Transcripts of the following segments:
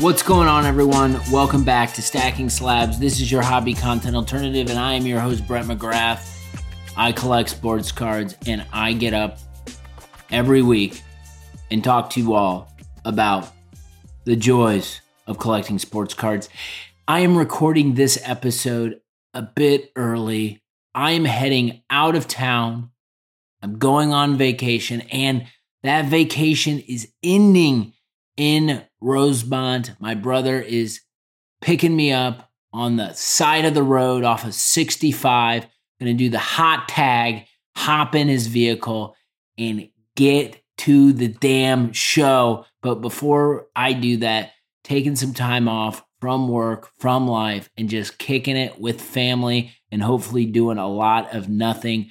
What's going on, everyone? Welcome back to Stacking Slabs. This is your hobby content alternative, and I am your host, Brett McGrath. I collect sports cards, and I get up every week and talk to you all about the joys of collecting sports cards. I am recording this episode a bit early. I am heading out of town. I'm going on vacation, and that vacation is ending in Rosemont. My brother is picking me up on the side of the road off of 65. Gonna do the hot tag, hop in his vehicle, and get to the damn show. But before I do that, taking some time off from work, from life, and just kicking it with family and hopefully doing a lot of nothing.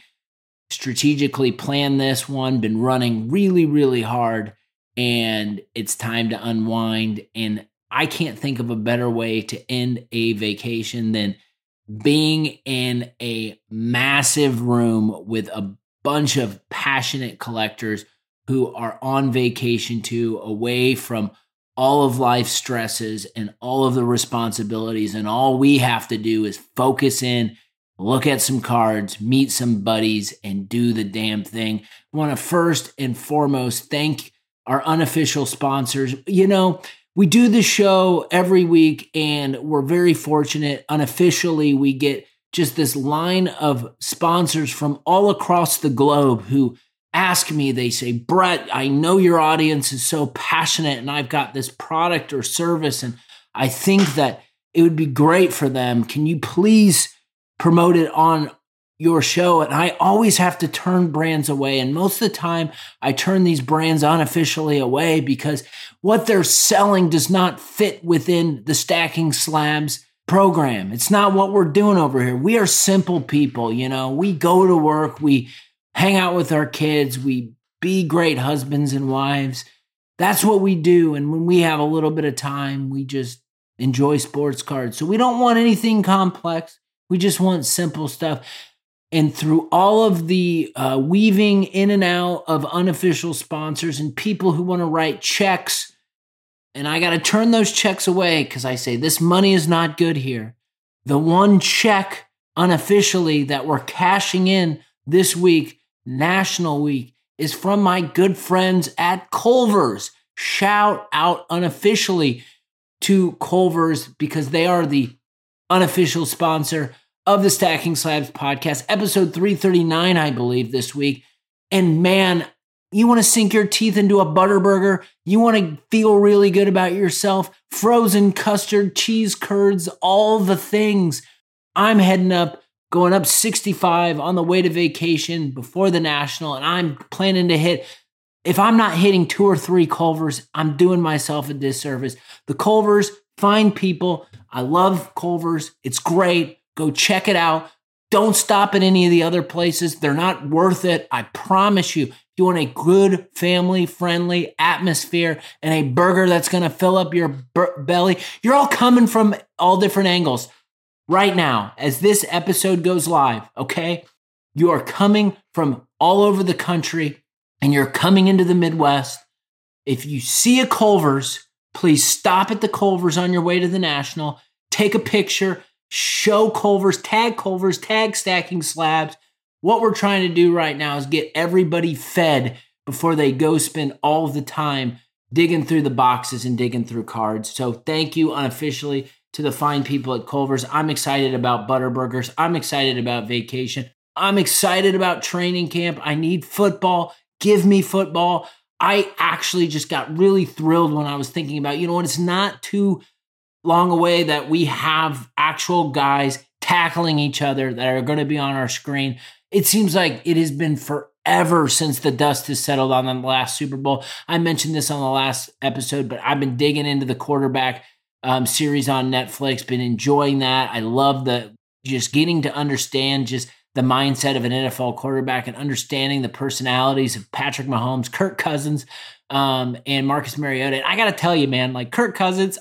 Strategically planned this one, been running really, really hard and it's time to unwind. And I can't think of a better way to end a vacation than being in a massive room with a bunch of passionate collectors who are on vacation too, away from all of life's stresses and all of the responsibilities. And all we have to do is focus in, look at some cards, meet some buddies, and do the damn thing. I want to first and foremost thank our unofficial sponsors. You know, we do the show every week and we're very fortunate. Unofficially, we get just this line of sponsors from all across the globe who ask me, they say, Brett, I know your audience is so passionate and I've got this product or service and I think that it would be great for them. Can you please promote it on your show and I always have to turn brands away. And most of the time I turn these brands unofficially away because what they're selling does not fit within the stacking slabs program. It's not what we're doing over here. We are simple people, you know. We go to work, we hang out with our kids, we be great husbands and wives. That's what we do. And when we have a little bit of time, we just enjoy sports cards. So we don't want anything complex. We just want simple stuff. And through all of the uh, weaving in and out of unofficial sponsors and people who want to write checks, and I got to turn those checks away because I say this money is not good here. The one check unofficially that we're cashing in this week, National Week, is from my good friends at Culver's. Shout out unofficially to Culver's because they are the unofficial sponsor of the Stacking Slabs podcast, episode 339, I believe, this week. And man, you want to sink your teeth into a Butterburger? You want to feel really good about yourself? Frozen custard, cheese curds, all the things. I'm heading up, going up 65 on the way to vacation before the National, and I'm planning to hit. If I'm not hitting two or three Culvers, I'm doing myself a disservice. The Culvers, fine people. I love Culvers. It's great. Go check it out. Don't stop at any of the other places. They're not worth it. I promise you. If you want a good family friendly atmosphere and a burger that's going to fill up your belly, you're all coming from all different angles right now as this episode goes live, okay? You are coming from all over the country and you're coming into the Midwest. If you see a Culver's, please stop at the Culver's on your way to the National, take a picture, show Culver's, tag Culver's, tag stacking slabs. What we're trying to do right now is get everybody fed before they go spend all the time digging through the boxes and digging through cards. So thank you unofficially to the fine people at Culver's. I'm excited about Butterburgers. I'm excited about vacation. I'm excited about training camp. I need football. Give me football. I actually just got really thrilled when I was thinking about, you know what, it's not too long away that we have actual guys tackling each other that are going to be on our screen. It seems like it has been forever since the dust has settled on the last Super Bowl. I mentioned this on the last episode, but I've been digging into the quarterback um, series on Netflix, been enjoying that. I love the just getting to understand just the mindset of an NFL quarterback and understanding the personalities of Patrick Mahomes, Kirk Cousins, um, and Marcus Mariota. And I got to tell you, man, like Kirk Cousins,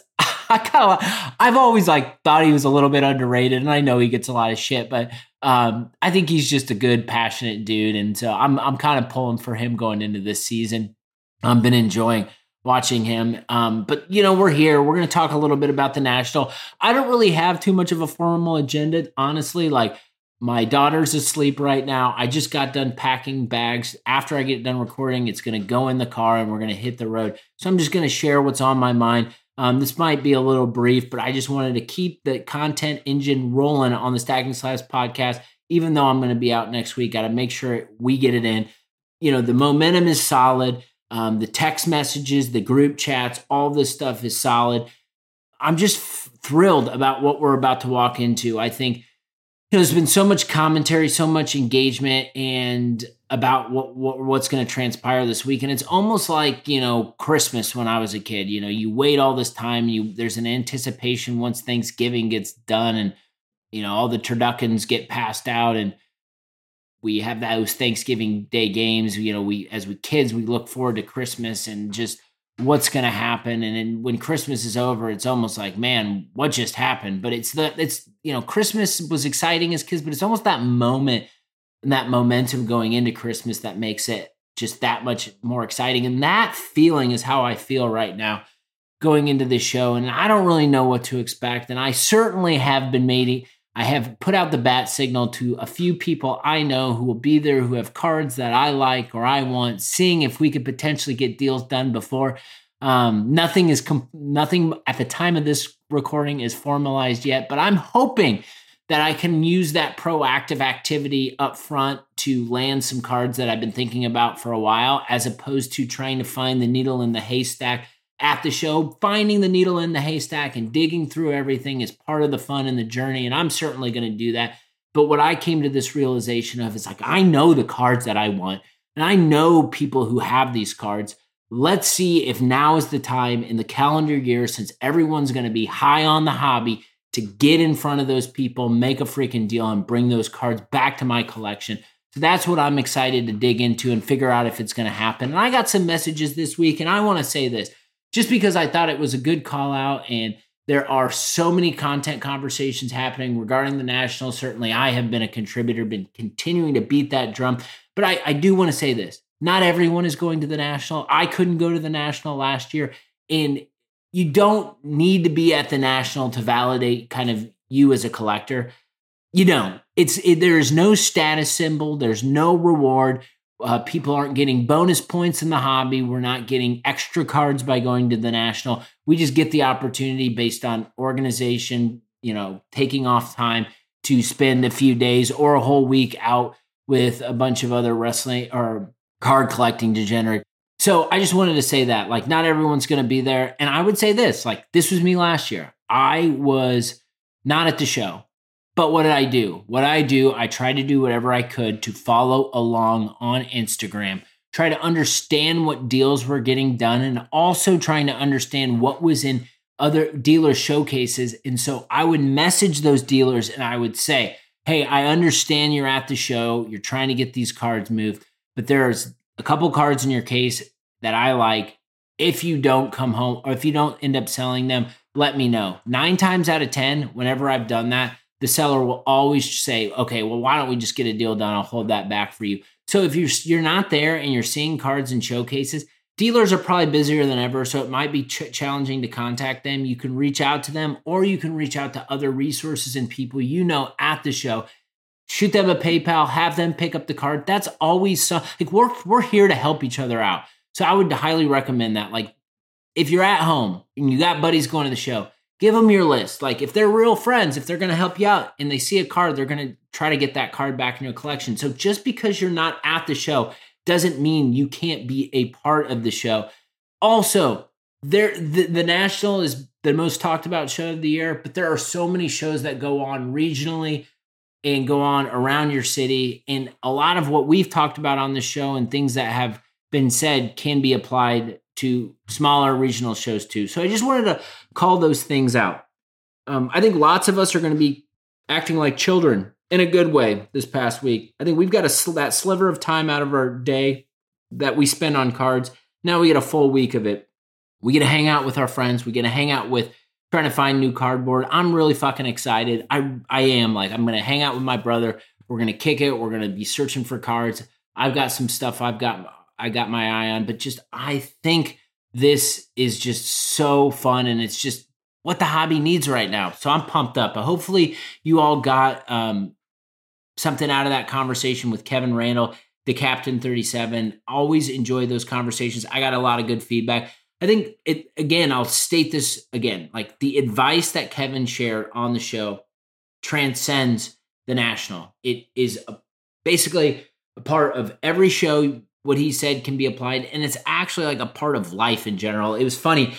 I kind of, I've always like thought he was a little bit underrated, and I know he gets a lot of shit, but um, I think he's just a good, passionate dude, and so I'm I'm kind of pulling for him going into this season. I've been enjoying watching him. Um, but you know, we're here. We're going to talk a little bit about the national. I don't really have too much of a formal agenda, honestly. Like my daughter's asleep right now. I just got done packing bags. After I get done recording, it's going to go in the car and we're going to hit the road. So I'm just going to share what's on my mind. Um, this might be a little brief, but I just wanted to keep the content engine rolling on the Stacking Slabs podcast. Even though I'm going to be out next week, got to make sure we get it in. You know, the momentum is solid. Um, the text messages, the group chats, all this stuff is solid. I'm just f- thrilled about what we're about to walk into. I think you know, there's been so much commentary, so much engagement, and about what, what what's going to transpire this week. And it's almost like you know Christmas when I was a kid. You know, you wait all this time. You there's an anticipation once Thanksgiving gets done, and you know all the turduckens get passed out, and we have those Thanksgiving Day games. You know, we as we kids we look forward to Christmas and just what's going to happen and then when christmas is over it's almost like man what just happened? But it's the it's you know christmas was exciting as kids but it's almost that moment and that momentum going into christmas that makes it just that much more exciting and that feeling is how i feel right now going into this show and i don't really know what to expect and i certainly have been made I have put out the bat signal to a few people I know who will be there who have cards that I like or I want, seeing if we could potentially get deals done before. Um, nothing is nothing at the time of this recording is formalized yet, but I'm hoping that I can use that proactive activity up front to land some cards that I've been thinking about for a while, as opposed to trying to find the needle in the haystack at the show. Finding the needle in the haystack and digging through everything is part of the fun and the journey. And I'm certainly going to do that. But what I came to this realization of is like, I know the cards that I want, and I know people who have these cards. Let's see if now is the time in the calendar year, since everyone's going to be high on the hobby, to get in front of those people, make a freaking deal, and bring those cards back to my collection. So that's what I'm excited to dig into and figure out if it's going to happen. And I got some messages this week, and I want to say this just because I thought it was a good call out and there are so many content conversations happening regarding the national. Certainly, I have been a contributor, been continuing to beat that drum. But I, I do want to say this not everyone is going to the national. I couldn't go to the national last year. And you don't need to be at the national to validate kind of you as a collector. You don't. It's it, there is no status symbol. There's no reward. Uh, people aren't getting bonus points in the hobby. We're not getting extra cards by going to the national. We just get the opportunity based on organization, you know, taking off time to spend a few days or a whole week out with a bunch of other wrestling or card collecting degenerate. So I just wanted to say that, like, not everyone's going to be there. And I would say this, like, this was me last year. I was not at the show. But what did I do? What I do, I tried to do whatever I could to follow along on Instagram, try to understand what deals were getting done, and also trying to understand what was in other dealer showcases. And so I would message those dealers and I would say, Hey, I understand you're at the show, you're trying to get these cards moved, but there's a couple cards in your case that I like. If you don't come home or if you don't end up selling them, let me know. Nine times out of 10, whenever I've done that, the seller will always say, okay, well, why don't we just get a deal done? I'll hold that back for you. So if you're you're not there and you're seeing cards and showcases, dealers are probably busier than ever, so it might be ch- challenging to contact them. You can reach out to them, or you can reach out to other resources and people you know at the show. Shoot them a PayPal, have them pick up the card. That's always so, like we're we're here to help each other out. So I would highly recommend that. Like if you're at home and you got buddies going to the show, give them your list. Like if they're real friends, if they're going to help you out and they see a card, they're going to try to get that card back in your collection. So just because you're not at the show doesn't mean you can't be a part of the show. Also, there the, the national is the most talked about show of the year, but there are so many shows that go on regionally and go on around your city and a lot of what we've talked about on the show and things that have been said can be applied to smaller regional shows too. So I just wanted to call those things out. Um, I think lots of us are going to be acting like children in a good way this past week. I think we've got a sl- that sliver of time out of our day that we spend on cards. Now we get a full week of it. We get to hang out with our friends. We get to hang out with trying to find new cardboard. I'm really fucking excited. I I am like I'm gonna hang out with my brother. We're gonna kick it. We're gonna be searching for cards. I've got some stuff I've got I got my eye on, but just I think this is just so fun and it's just what the hobby needs right now. So I'm pumped up. But hopefully you all got um, something out of that conversation with Kevin Randall, the Captain 37. Always enjoy those conversations. I got a lot of good feedback. I think it again, I'll state this again. Like the advice that Kevin shared on the show transcends the national. It is a, basically a part of every show. What he said can be applied, and it's actually like a part of life in general. It was funny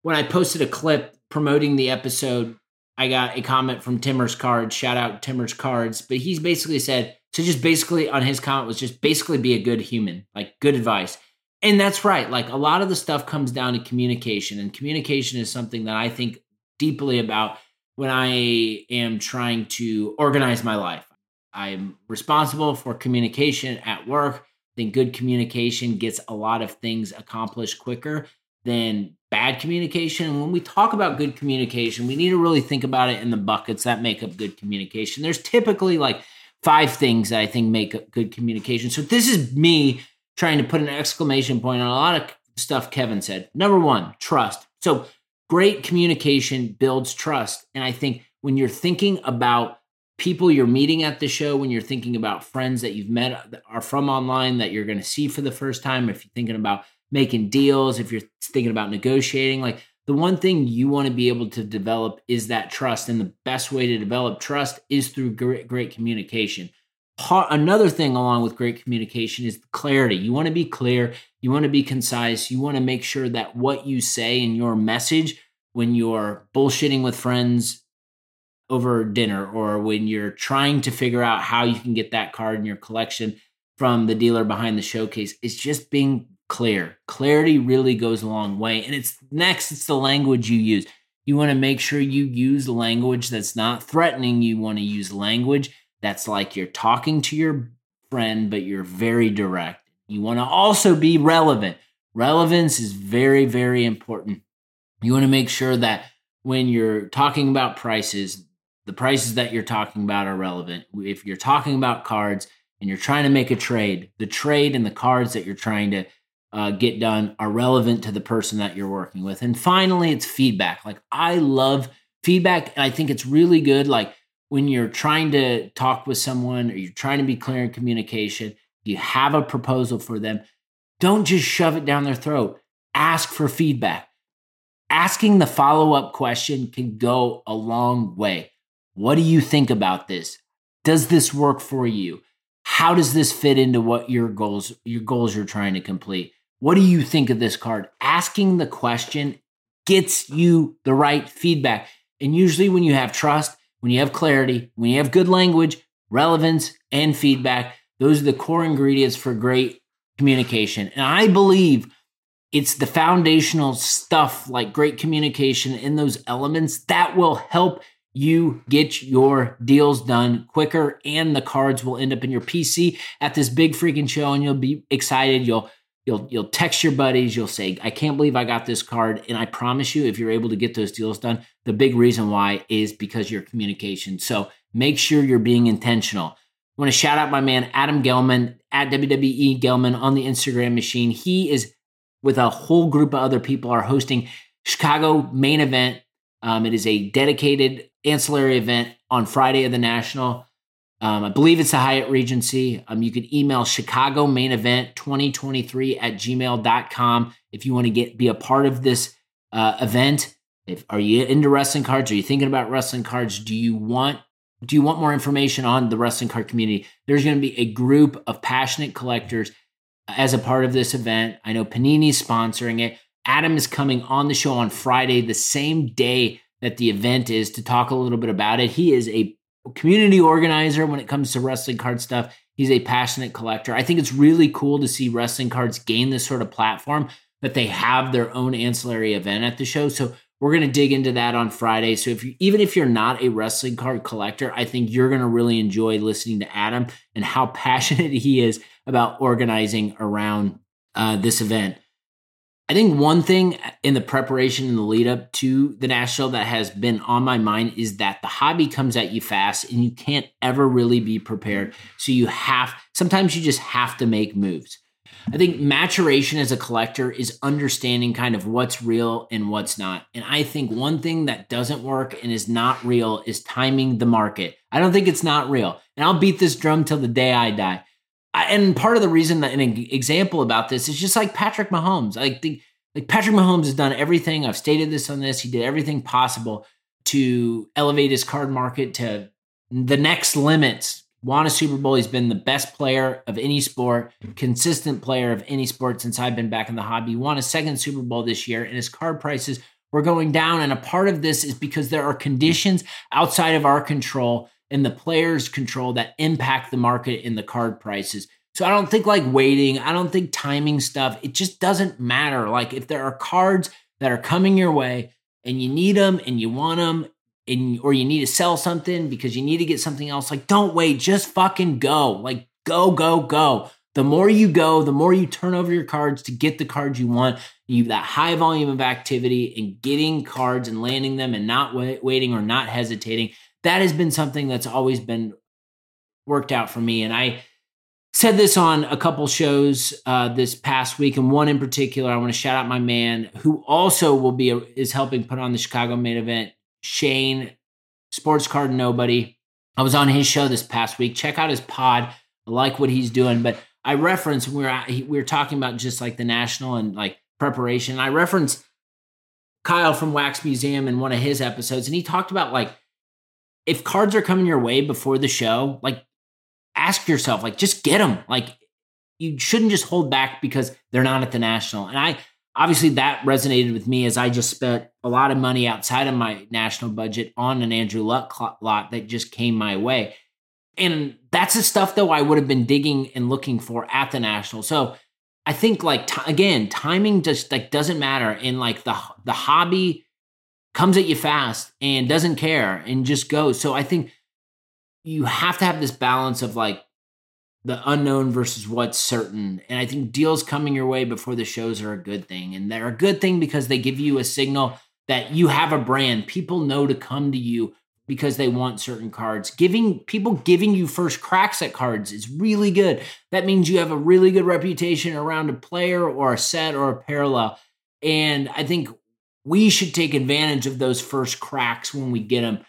when I posted a clip promoting the episode. I got a comment from Timmer's Cards. Shout out Timmer's Cards, but he's basically said to just basically on his comment was just basically be a good human, like good advice. And that's right. Like a lot of the stuff comes down to communication, and communication is something that I think deeply about when I am trying to organize my life. I'm responsible for communication at work. I think good communication gets a lot of things accomplished quicker than bad communication. And when we talk about good communication, we need to really think about it in the buckets that make up good communication. There's typically like five things that I think make up good communication. So this is me trying to put an exclamation point on a lot of stuff Kevin said. Number one, trust. So great communication builds trust. And I think when you're thinking about people you're meeting at the show, when you're thinking about friends that you've met uh, that are from online that you're going to see for the first time, if you're thinking about making deals, if you're thinking about negotiating, like the one thing you want to be able to develop is that trust. And the best way to develop trust is through great, great communication part, another thing along with great communication is clarity. You want to be clear, you want to be concise, you want to make sure that what you say in your message when you're bullshitting with friends over dinner or when you're trying to figure out how you can get that card in your collection from the dealer behind the showcase is just being clear. Clarity really goes a long way. And it's next, it's the language you use. You want to make sure you use language that's not threatening. You want to use language that's like you're talking to your friend, but you're very direct. You want to also be relevant. Relevance is very, very important. You want to make sure that when you're talking about prices, the prices that you're talking about are relevant. If you're talking about cards and you're trying to make a trade, the trade and the cards that you're trying to uh, get done are relevant to the person that you're working with. And finally, it's feedback. Like, I love feedback, and I think it's really good. Like, when you're trying to talk with someone or you're trying to be clear in communication, you have a proposal for them, don't just shove it down their throat. Ask for feedback. Asking the follow up question can go a long way. What do you think about this? Does this work for you? How does this fit into what your goals your goals you're trying to complete? What do you think of this card? Asking the question gets you the right feedback. And usually when you have trust, when you have clarity, when you have good language, relevance, and feedback, those are the core ingredients for great communication. And I believe it's the foundational stuff like great communication in those elements that will help you get your deals done quicker and the cards will end up in your PC at this big freaking show and you'll be excited. You'll You'll you'll text your buddies. You'll say, "I can't believe I got this card." And I promise you, if you're able to get those deals done, the big reason why is because your communication. So make sure you're being intentional. I want to shout out my man Adam Gelman at WWE Gelman on the Instagram machine. He is with a whole group of other people are hosting Chicago main event. Um, it is a dedicated ancillary event on Friday of the National. Um, I believe it's the Hyatt Regency. Um, you can email Chicago Main Event 2023 at gmail.com if you want to get be a part of this uh, event. If are you into wrestling cards? Are you thinking about wrestling cards? Do you want do you want more information on the wrestling card community? There's going to be a group of passionate collectors as a part of this event. I know Panini's sponsoring it. Adam is coming on the show on Friday, the same day that the event is, to talk a little bit about it. He is a community organizer when it comes to wrestling card stuff. He's a passionate collector. I think it's really cool to see wrestling cards gain this sort of platform that they have their own ancillary event at the show. So we're going to dig into that on Friday. So if you even if you're not a wrestling card collector, I think you're going to really enjoy listening to Adam and how passionate he is about organizing around uh, this event. I think one thing in the preparation and the lead up to the national that has been on my mind is that the hobby comes at you fast and you can't ever really be prepared. So you have sometimes you just have to make moves. I think maturation as a collector is understanding kind of what's real and what's not. And I think one thing that doesn't work and is not real is timing the market. I don't think it's not real. And I'll beat this drum till the day I die. And part of the reason that an example about this is just like Patrick Mahomes. I think like Patrick Mahomes has done everything. I've stated this on this. He did everything possible to elevate his card market to the next limits. Won a Super Bowl. He's been the best player of any sport, consistent player of any sport since I've been back in the hobby. won a second Super Bowl this year, and his card prices were going down. And a part of this is because there are conditions outside of our control and the players' control that impact the market in the card prices. So I don't think like waiting, I don't think timing stuff, it just doesn't matter. Like if there are cards that are coming your way and you need them and you want them and or you need to sell something because you need to get something else, like don't wait, just fucking go. Like go, go, go. The more you go, the more you turn over your cards to get the cards you want. You that high volume of activity and getting cards and landing them and not wait, waiting or not hesitating. That has been something that's always been worked out for me. And I said this on a couple shows uh, this past week, and one in particular, I want to shout out my man who also will be a, is helping put on the Chicago main event, Shane, Sports Card Nobody. I was on his show this past week. Check out his pod. I like what he's doing, but I reference we were we were talking about just like the national and like preparation. I reference Kyle from Wax Museum in one of his episodes, and he talked about like if cards are coming your way before the show, like ask yourself, like, just get them. Like, you shouldn't just hold back because they're not at the national. And I obviously that resonated with me as I just spent a lot of money outside of my national budget on an Andrew Luck lot that just came my way. And that's the stuff though I would have been digging and looking for at the national. So I think like t- again, timing just like doesn't matter. And like the the hobby comes at you fast and doesn't care and just goes. So I think you have to have this balance of like the unknown versus what's certain. And I think deals coming your way before the shows are a good thing. And they're a good thing because they give you a signal that you have a brand. People know to come to you because they want certain cards. Giving people giving you first cracks at cards is really good. That means you have a really good reputation around a player or a set or a parallel. And I think we should take advantage of those first cracks when we get them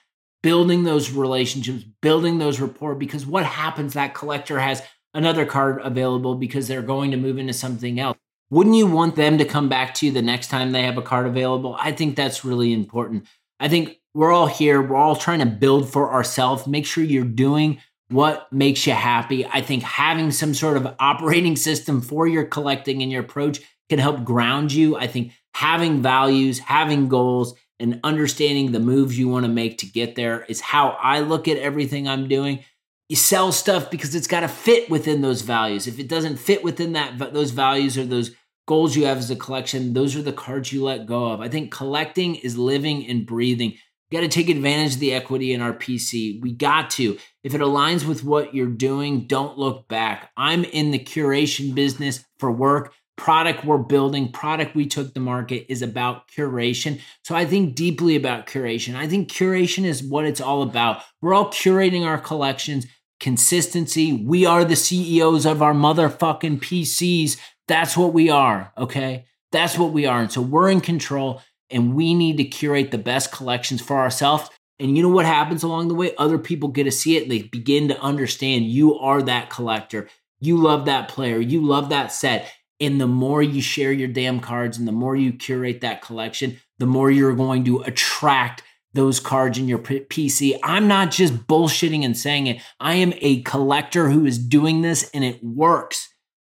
building those relationships, building those rapport. Because what happens? That collector has another card available because they're going to move into something else. Wouldn't you want them to come back to you the next time they have a card available? I think that's really important. I think we're all here, we're all trying to build for ourselves. Make sure you're doing what makes you happy. I think having some sort of operating system for your collecting and your approach can help ground you. I think having values, having goals, and understanding the moves you want to make to get there is how I look at everything I'm doing. You sell stuff because it's got to fit within those values. If it doesn't fit within that those values or those goals you have as a collection, those are the cards you let go of. I think collecting is living and breathing. You got to take advantage of the equity in our PC. We got to. If it aligns with what you're doing, don't look back. I'm in the curation business for work product we're building, product we took to market is about curation. So I think deeply about curation. I think curation is what it's all about. We're all curating our collections, consistency. We are the CEOs of our motherfucking PCs. That's what we are, okay? That's what we are. And so we're in control and we need to curate the best collections for ourselves. And you know what happens along the way? Other people get to see it they begin to understand you are that collector. You love that player. You love that set. And the more you share your damn cards and the more you curate that collection, the more you're going to attract those cards in your PC. I'm not just bullshitting and saying it. I am a collector who is doing this and it works.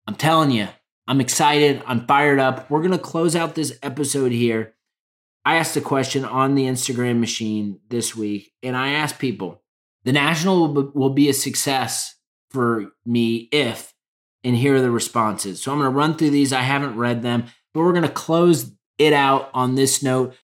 I'm telling you, I'm excited. I'm fired up. We're going to close out this episode here. I asked a question on the Instagram machine this week, and I asked people the National will be a success for me if and here are the responses. So I'm going to run through these. I haven't read them, but we're going to close it out on this note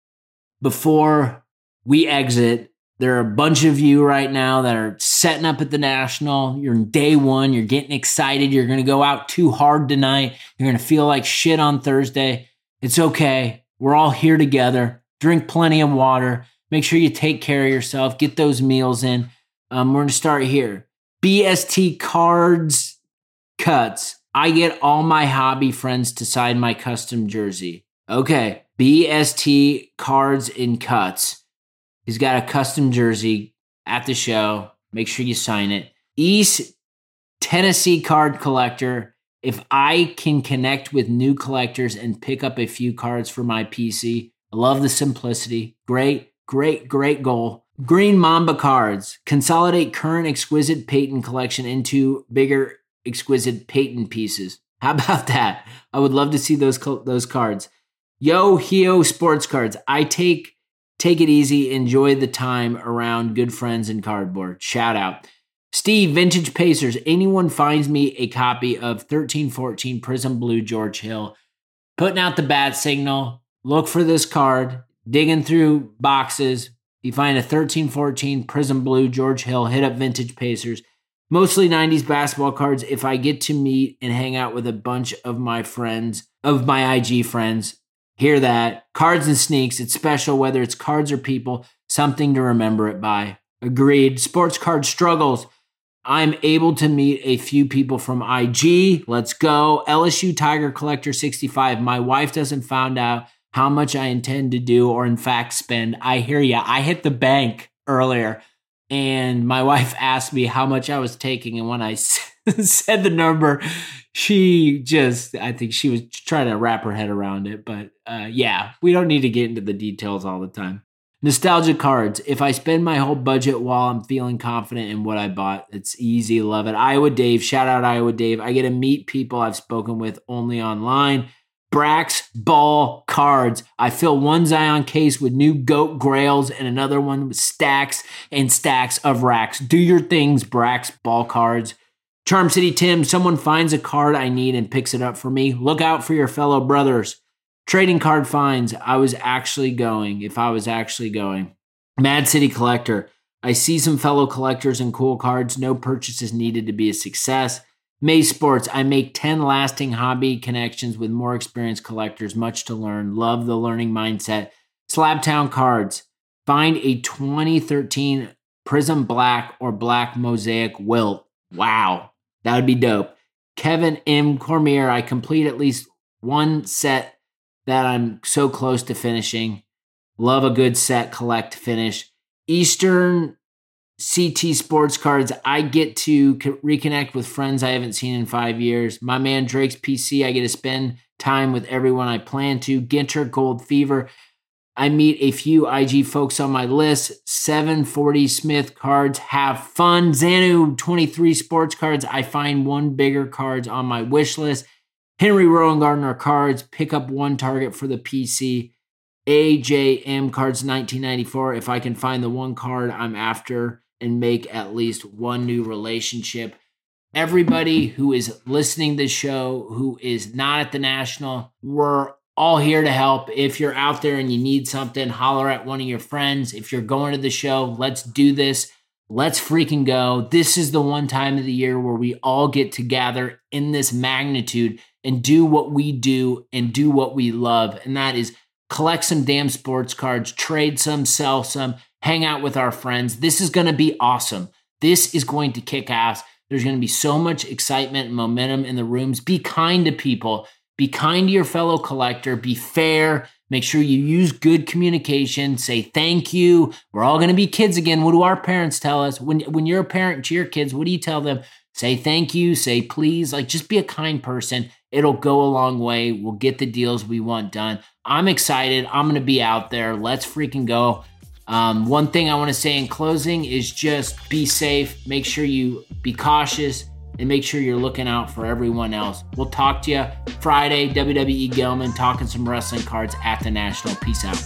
before we exit. There are a bunch of you right now that are setting up at the National. You're in day one. You're getting excited. You're going to go out too hard tonight. You're going to feel like shit on Thursday. It's okay. We're all here together. Drink plenty of water. Make sure you take care of yourself. Get those meals in. Um, we're going to start here. BST cards cuts. I get all my hobby friends to sign my custom jersey. Okay, BST Cards and Cuts. He's got a custom jersey at the show. Make sure you sign it. East Tennessee card collector. If I can connect with new collectors and pick up a few cards for my PC, I love the simplicity. Great, great, great goal. Green Mamba cards. Consolidate current exquisite Peyton collection into bigger exquisite Peyton pieces. How about that? I would love to see those those cards. Yo Hio sports cards. I take take it easy, enjoy the time around good friends and cardboard. Shout out. Steve, Vintage Pacers. Anyone finds me a copy of 1314 Prizm Blue George Hill, putting out the bat signal. Look for this card, digging through boxes. You find a 1314 Prizm Blue George Hill, hit up Vintage Pacers mostly 90s basketball cards if I get to meet and hang out with a bunch of my friends, of my IG friends. Hear that. Cards and sneaks, it's special whether it's cards or people, something to remember it by. Agreed. Sports card struggles. I'm able to meet a few people from IG. Let's go. LSU Tiger Collector 65. My wife doesn't find out how much I intend to do or in fact spend. I hear ya. I hit the bank earlier and my wife asked me how much I was taking. And when I said the number, she just, I think she was trying to wrap her head around it. But uh, yeah, we don't need to get into the details all the time. Nostalgia cards. If I spend my whole budget while I'm feeling confident in what I bought, it's easy. Love it. Iowa Dave. Shout out Iowa Dave. I get to meet people I've spoken with only online. Brax Ball cards. I fill one Zion case with new goat grails and another one with stacks and stacks of racks. Do your things, Brax Ball cards. Charm City Tim, someone finds a card I need and picks it up for me. Look out for your fellow brothers. Trading card finds. I was actually going, if I was actually going. Mad City Collector. I see some fellow collectors and cool cards. No purchases needed to be a success. May Sports, I make 10 lasting hobby connections with more experienced collectors, much to learn. Love the learning mindset. Slabtown Cards, find a 2013 Prizm Black or Black Mosaic Wilt. Wow, that would be dope. Kevin M. Cormier, I complete at least one set that I'm so close to finishing. Love a good set, collect, finish. Eastern CT Sports Cards, I get to reconnect with friends I haven't seen in five years. My man Drake's PC, I get to spend time with everyone I plan to. Ginter Gold Fever, I meet a few IG folks on my list. 740 Smith cards, have fun. Xanu 23 Sports Cards, I find one bigger cards on my wish list. Henry Rowengartner cards, pick up one target for the PC. AJM cards 1994, if I can find the one card I'm after and make at least one new relationship. Everybody who is listening to the show, who is not at the National, we're all here to help. If you're out there and you need something, holler at one of your friends. If you're going to the show, let's do this. Let's freaking go. This is the one time of the year where we all get together in this magnitude and do what we do and do what we love. And that is collect some damn sports cards, trade some, sell some, hang out with our friends. This is going to be awesome. This is going to kick ass. There's going to be so much excitement and momentum in the rooms. Be kind to people. Be kind to your fellow collector. Be fair. Make sure you use good communication. Say thank you. We're all going to be kids again. What do our parents tell us? When, when you're a parent to your kids, what do you tell them? Say thank you. Say please. Like just be a kind person. It'll go a long way. We'll get the deals we want done. I'm excited. I'm going to be out there. Let's freaking go. Um, one thing I want to say in closing is just be safe. Make sure you be cautious and make sure you're looking out for everyone else. We'll talk to you Friday, WWE Gilman, talking some wrestling cards at the National. Peace out.